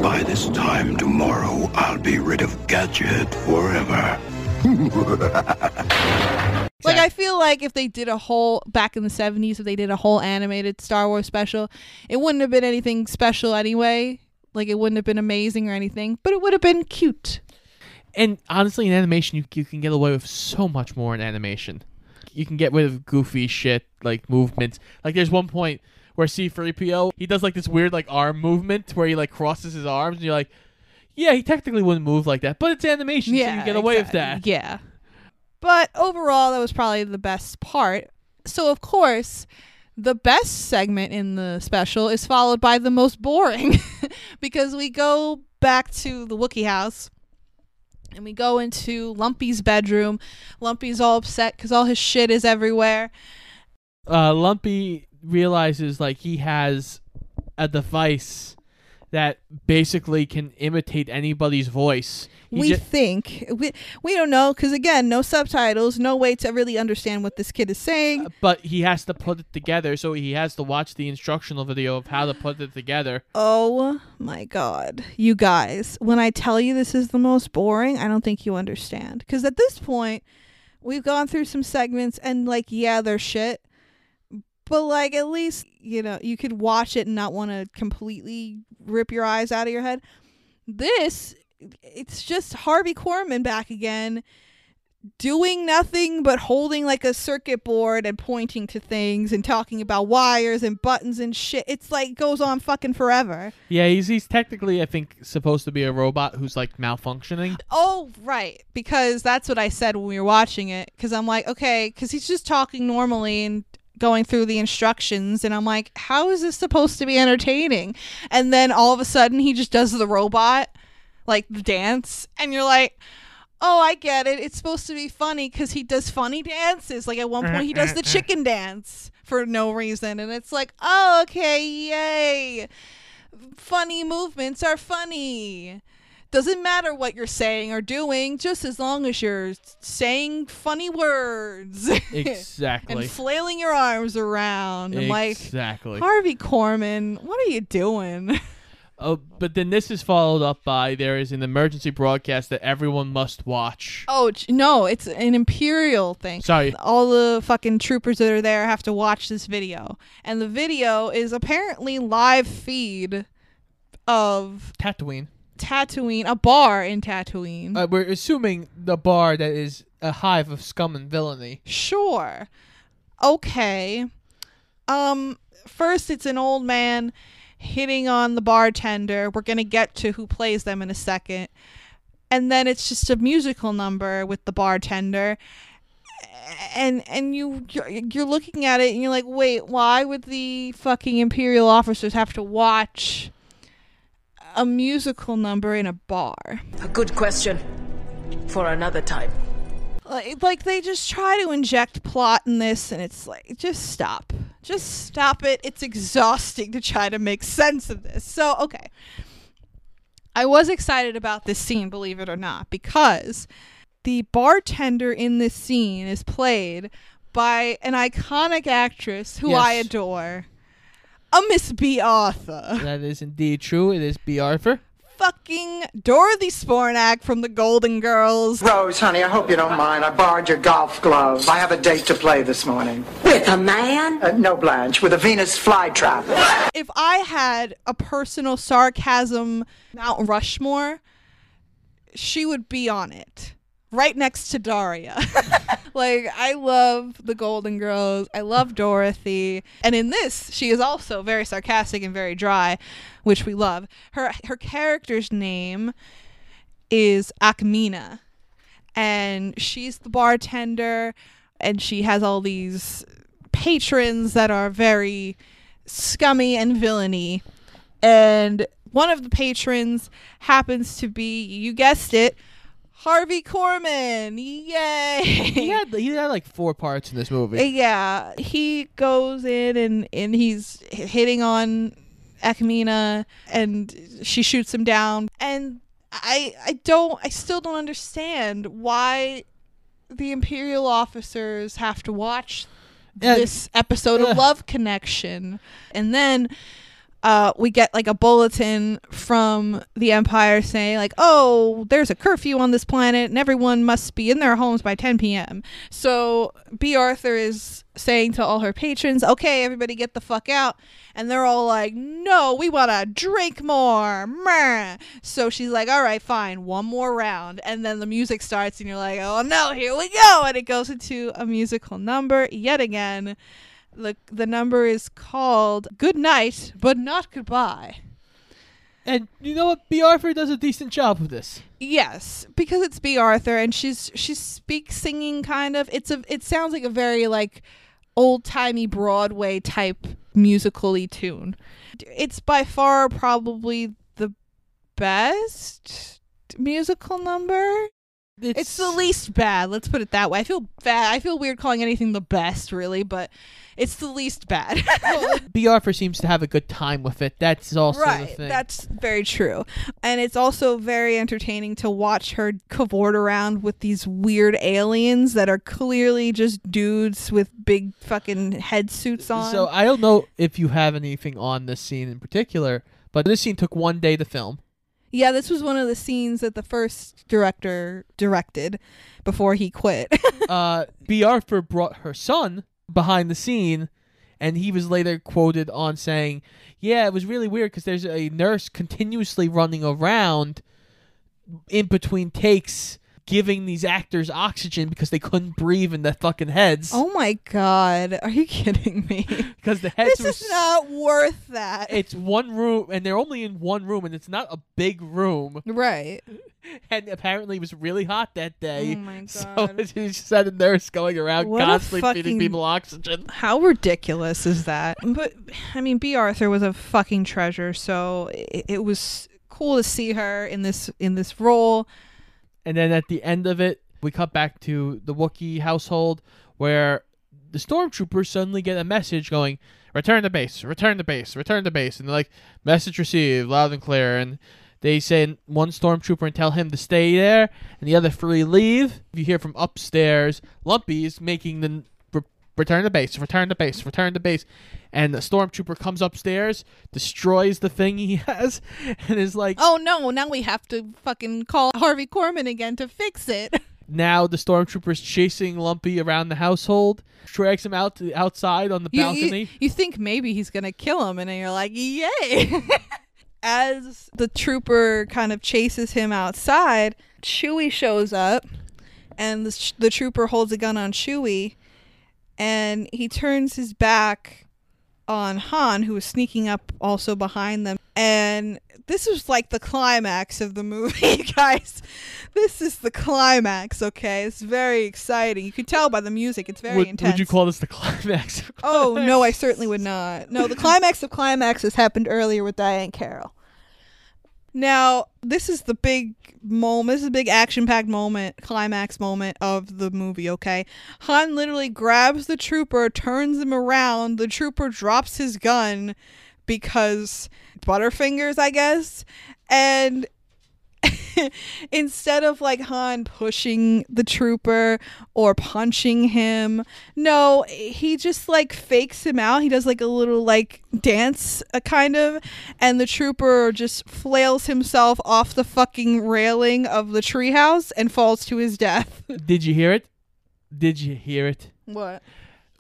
By this time tomorrow, I'll be rid of Gadget forever. Like I feel like if they did a whole back in the 70s if they did a whole animated Star Wars special, it wouldn't have been anything special anyway. Like it wouldn't have been amazing or anything, but it would have been cute. And honestly, in animation, you, you can get away with so much more in animation. You can get rid of goofy shit like movements. Like there's one point where C-3PO he does like this weird like arm movement where he like crosses his arms, and you're like, yeah, he technically wouldn't move like that, but it's animation, so you can get away with that. Yeah. But overall, that was probably the best part. So, of course, the best segment in the special is followed by the most boring because we go back to the Wookiee house and we go into Lumpy's bedroom. Lumpy's all upset because all his shit is everywhere. uh, Lumpy realizes like he has a device that basically can imitate anybody's voice. He we ju- think we we don't know because again, no subtitles, no way to really understand what this kid is saying. Uh, but he has to put it together, so he has to watch the instructional video of how to put it together. Oh my god. You guys, when I tell you this is the most boring, I don't think you understand. Because at this point, we've gone through some segments and, like, yeah, they're shit. But, like, at least, you know, you could watch it and not want to completely rip your eyes out of your head. This, it's just Harvey Korman back again doing nothing but holding like a circuit board and pointing to things and talking about wires and buttons and shit. It's like goes on fucking forever. Yeah, he's he's technically I think supposed to be a robot who's like malfunctioning. Oh, right. Because that's what I said when we were watching it. Because I'm like, okay, because he's just talking normally and going through the instructions. And I'm like, how is this supposed to be entertaining? And then all of a sudden he just does the robot, like the dance. And you're like, oh, I get it. It's supposed to be funny because he does funny dances. Like at one point, he does the mm-hmm, chicken dance for no reason. And it's like, oh, okay, yay. Funny movements are funny. Doesn't matter what you're saying or doing, just as long as you're saying funny words. Exactly. and flailing your arms around. I'm like, Exactly. Harvey Korman, what are you doing? Oh, but then this is followed up by there is an emergency broadcast that everyone must watch. Oh no, it's an imperial thing. Sorry. All the fucking troopers that are there have to watch this video. And the video is apparently live feed of Tatooine. Tatooine, a bar in Tatooine. Uh, we're assuming the bar that is a hive of scum and villainy. Sure. Okay. Um first it's an old man. hitting on the bartender. We're going to get to who plays them in a second. And then it's just a musical number with the bartender. And and you you're, you're looking at it and you're like, "Wait, why would the fucking imperial officers have to watch a musical number in a bar?" A good question. For another time. like, like they just try to inject plot in this and it's like just stop just stop it it's exhausting to try to make sense of this so okay i was excited about this scene believe it or not because the bartender in this scene is played by an iconic actress who i adore a miss bea arthur That is indeed true. It is Bea Arthur. fucking dorothy zbornak from the golden girls Rose, honey, I hope you don't mind. I borrowed your golf gloves. I have a date to play this morning. With a man? Uh, no, Blanche, with a Venus flytrap. if I had a personal sarcasm Mount Rushmore, she would be on it. Right next to Daria. like I love the Golden Girls. I love Dorothy. And in this, she is also very sarcastic and very dry, which we love. Her her character's name is Ackmena. And she's the bartender and she has all these patrons that are very scummy and villainy. And one of the patrons happens to be, you guessed it, Harvey Korman. Yay! He had he had like four parts in this movie. Uh, yeah, he goes in and and he's hitting on Ackmena, and she shoots him down. And I I don't I still don't understand why the Imperial officers have to watch Yeah, this episode yeah. of Love Connection, and then. Uh, we get like a bulletin from the Empire saying like, "Oh, there's a curfew on this planet, and everyone must be in their homes by 10 p.m." So Bea Arthur is saying to all her patrons, "Okay, everybody, get the fuck out," and they're all like, "No, we want to drink more." So she's like, "All right, fine, one more round," and then the music starts, and you're like, "Oh no, here we go!" And it goes into a musical number yet again. The the number is called "Good Night, but Not Goodbye." And you know what? Bea Arthur does a decent job of this. Yes, because it's Bea Arthur and she's she speaks singing kind of. It's a it sounds like a very like old timey Broadway type musically tune. It's by far probably the best musical number. It's, the least bad. Let's put it that way. I feel bad. I feel weird calling anything the best, really, but it's the least bad. Bea Arthur seems to have a good time with it. That's also the right thing. that's very true and it's also very entertaining to watch her cavort around with these weird aliens that are clearly just dudes with big fucking head suits on So I don't know if you have anything on this scene in particular, but this scene took one day to film. Yeah this was one of the scenes that the first director directed before he quit uh, Bea Arthur brought her son behind the scene, and he was later quoted on saying, "Yeah, it was really weird because there's a nurse continuously running around in between takes." Giving these actors oxygen because they couldn't breathe in their fucking heads. oh my god are you kidding me Because the heads this is not worth that it's one room and they're only in one room and it's not a big room right and apparently it was really hot that day Oh my so God. it's just had a nurse going around What a constantly feeding fucking- people oxygen How ridiculous is that? But I mean, Bea Arthur was a fucking treasure, so it, it was cool to see her in this in this role. And then at the end of it we cut back to the Wookiee household where the stormtroopers suddenly get a message going return to base return to base return to base. And they're like message received loud and clear. And they send one stormtrooper and tell him to stay there and the other three leave. You hear from upstairs lumpy is making the return to base return to base return to base and the stormtrooper comes upstairs destroys the thing he has and is like Oh no! Now we have to fucking call Harvey Korman again to fix it. Now the stormtrooper's chasing Lumpy around the household, drags him out to the outside on the You, you, balcony. you think maybe he's gonna kill him, and then you're like, yay! As the trooper kind of chases him outside, Chewie shows up, and the, the trooper holds a gun on Chewie, and he turns his back on Han, who was sneaking up also behind them. And this was like the climax of the movie, guys. This is the climax, okay? It's very exciting. You can tell by the music, it's very would, intense. would you call this the climax? of Oh no, I certainly would not. No, the climax of climaxes happened earlier with Diahann Carroll. Now, this is the big moment. This is a big action-packed moment, climax moment of the movie. Okay, Han literally grabs the trooper, turns him around. The trooper drops his gun because Butterfingers, I guess, and instead of like Han pushing the trooper or punching him, no, he just like fakes him out. He does like a little like dance, uh, kind of, and the trooper just flails himself off the fucking railing of the treehouse and falls to his death. Did you hear it? Did you hear it? What?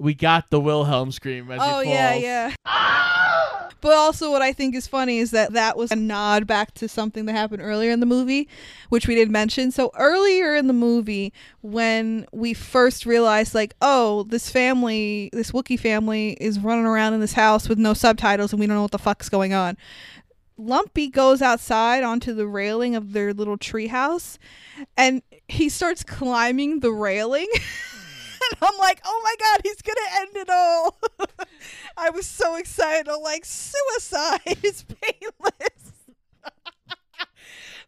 We got the Wilhelm scream as Oh he yeah, falls. yeah. But also, what I think is funny is that that was a nod back to something that happened earlier in the movie, which we didn't mention. So earlier in the movie, when we first realized, like, oh, this family, this Wookiee family, is running around in this house with no subtitles, and we don't know what the fuck's going on. Lumpy goes outside onto the railing of their little treehouse, and he starts climbing the railing. I'm like, oh my god, he's gonna end it all. I was so excited. I'm like, suicide is painless.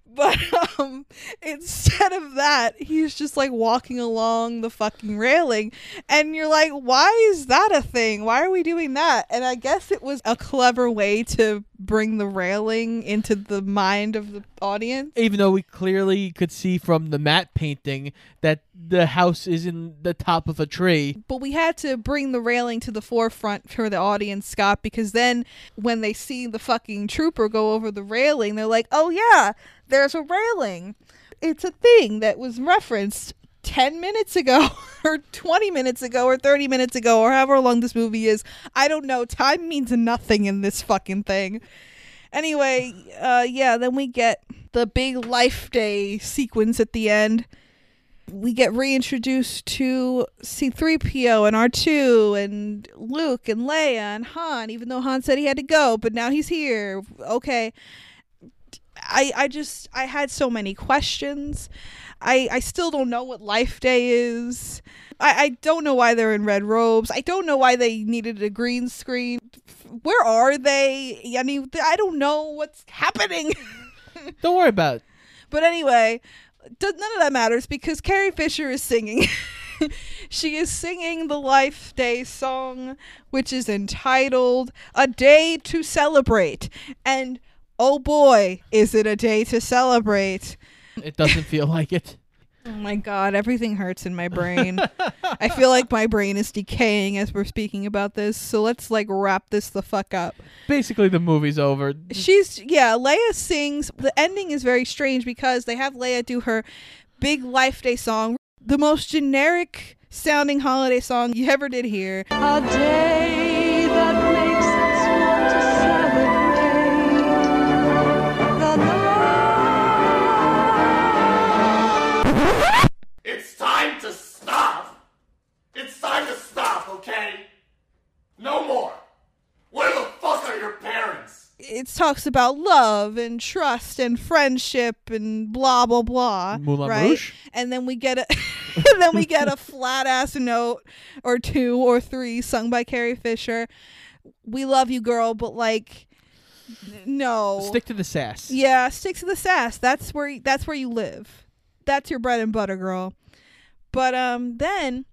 but um, instead of that, he's just like walking along the fucking railing, and you're like, why is that a thing? Why are we doing that? And I guess it was a clever way to bring the railing into the mind of the audience. Even though we clearly could see from the matte painting that the house is in the top of a tree. but we had to bring the railing to the forefront for the audience, Scott, because then when they see the fucking trooper go over the railing, they're like, oh yeah, there's a railing. It's a thing that was referenced 10 minutes ago, or 20 minutes ago, or 30 minutes ago, or however long this movie is. I don't know. Time means nothing in this fucking thing. Anyway, uh, yeah, then we get the big life day sequence at the end we get reintroduced to C3PO and R2 and Luke and Leia and Han, even though Han said he had to go, but now he's here. Okay. I I just I had so many questions. I I still don't know what Life Day is. I, I don't know why they're in red robes. I don't know why they needed a green screen. Where are they? I mean, I don't know what's happening. Don't worry about it. But anyway, none of that matters because Carrie Fisher is singing. she is singing the Life Day song, which is entitled A Day to Celebrate. And oh boy, is it a day to celebrate! It doesn't feel like it. Oh my god, everything hurts in my brain. I feel like my brain is decaying as we're speaking about this. So let's like wrap this the fuck up. Basically, the movie's over. She's yeah, Leia sings. The ending is very strange because they have Leia do her big life day song, the most generic sounding holiday song you ever did hear. A day talks about love and trust and friendship and blah blah blah. Moulin right? Rouge? And then we get a and then we get a flat ass note or two or three sung by Carrie Fisher. We love you, girl, but like no. Stick to the sass. Yeah, stick to the sass. That's where that's where you live. That's your bread and butter, girl. But um then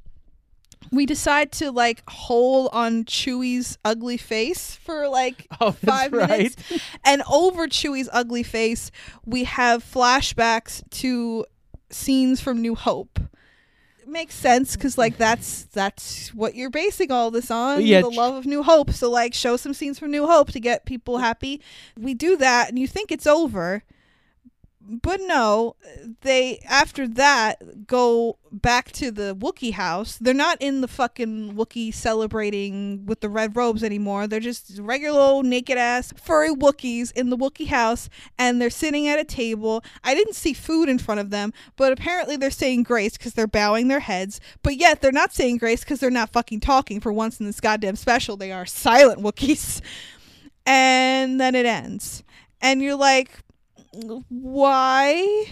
we decide to like hold on Chewie's ugly face for like Oh, five minutes. And over Chewie's ugly face, we have flashbacks to scenes from New Hope. It makes sense because like that's that's what you're basing all this on Yeah, the love of New Hope. So like show some scenes from New Hope to get people happy. We do that, and you think it's over, but no, they after that go back to the Wookiee house. They're not in the fucking Wookiee celebrating with the red robes anymore. They're just regular old naked ass furry Wookiees in the Wookiee house, and they're sitting at a table. I didn't see food in front of them, but apparently they're saying grace because they're bowing their heads. But yet they're not saying grace because they're not fucking talking. For once in this goddamn special, they are silent Wookiees. And then it ends, and you're like why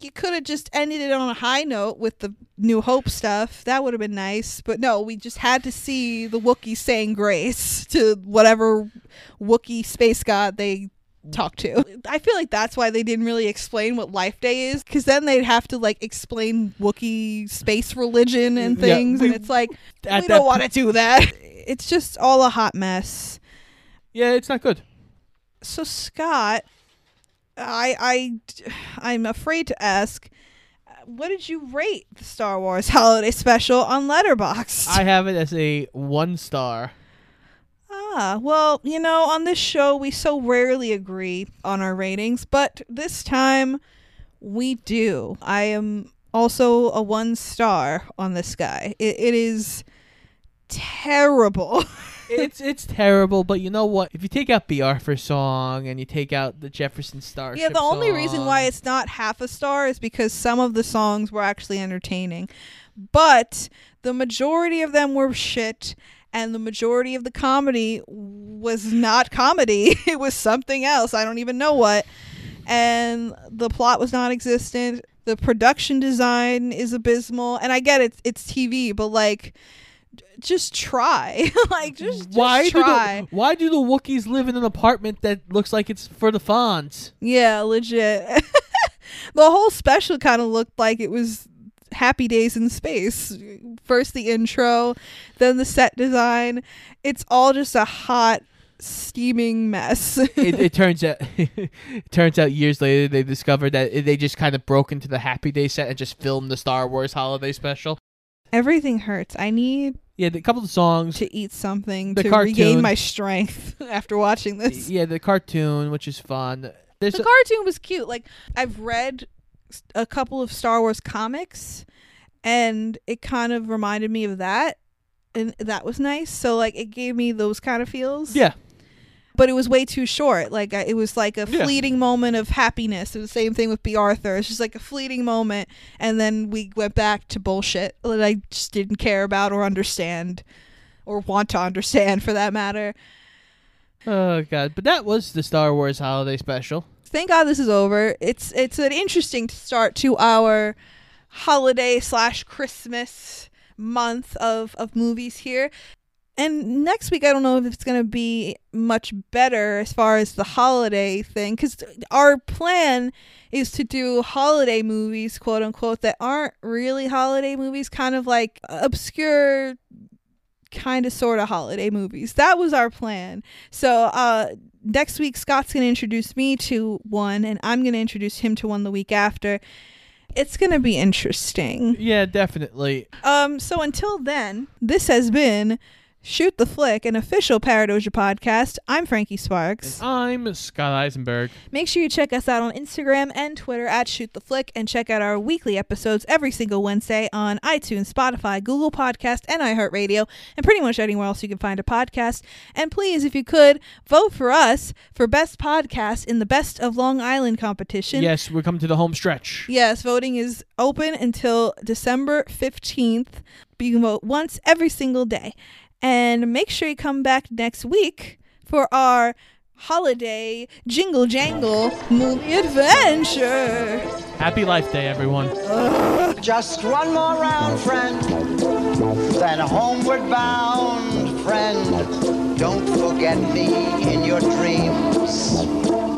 you could have just ended it on a high note with the New Hope stuff. That would have been nice. But no, we just had to see the Wookiee saying grace to whatever Wookiee space god they talk to. I feel like that's why they didn't really explain what Life Day is, because then they'd have to like explain Wookiee space religion and Yeah, things, we- and it's like we don't want to po- do that. It's just all a hot mess. Yeah, it's not good. So Scott, I I I'm afraid to ask, what did you rate the Star Wars Holiday Special on Letterboxd? I have it as a one star. Ah, well, you know, on this show we so rarely agree on our ratings, but this time we do. I am also a one star on this guy. It, it is terrible. it's it's terrible, but you know what? If you take out the Arthur song and you take out the Jefferson Starship yeah, the only reason why it's not half a star is because some of the songs were actually entertaining, but the majority of them were shit. And the majority of the comedy was not comedy. It was something else. I don't even know what. And the plot was non existent. The production design is abysmal. And I get it, it's TV, but like, just try. like, just, just why try. do the why do the Wookiees live in an apartment that looks like it's for the Fonz? Yeah, legit. the whole special kind of looked like it was Happy Days in Space. First the intro, then the set design. It's all just a hot, steaming mess. it, it turns out it turns out years later they discovered that it- they just kind of broke into the Happy Day set and just filmed the Star Wars Holiday Special. Everything hurts. I need Yeah, the couple of songs. to eat something The to regain my strength after watching this. Yeah, the cartoon, which is fun. There's the a- cartoon was cute. Like I've read a couple of Star Wars comics, and it kind of reminded me of that, and that was nice. So like it gave me those kind of feels. yeah, But it was way too short. Like it was like a Yeah. fleeting moment of happiness. It was the same thing with Bea Arthur. It's just like a fleeting moment, and then we went back to bullshit that I just didn't care about or understand, or want to understand for that matter. Oh god, but that was the Star Wars Holiday Special. thank God this is over. It's it's an interesting start to our holiday slash Christmas month of of movies here. And next week, I don't know if it's going to be much better as far as the holiday thing, because our plan is to do holiday movies, quote unquote, that aren't really holiday movies, kind of like obscure kind of sort of holiday movies. That was our plan. So uh next week Scott's going to introduce me to one and I'm going to introduce him to one the week after. It's going to be interesting. Yeah, definitely. Um so until then, this has been Shoot the Flick, an official Paradoja podcast. I'm Frankie Sparks. I'm Scott Eisenberg. Make sure you check us out on Instagram and Twitter at Shoot the Flick and check out our weekly episodes every single Wednesday on iTunes, Spotify, Google Podcast, and iHeartRadio, and pretty much anywhere else you can find a podcast. And please, if you could, vote for us for Best Podcast in the Best of Long Island competition. Yes, we're coming to the home stretch. Yes, voting is open until December 15th. You can vote once every single day. And make sure you come back next week for our holiday jingle jangle movie adventure. Happy Life Day, everyone. Just one more round, friend. Then homeward bound, friend. Don't forget me in your dreams.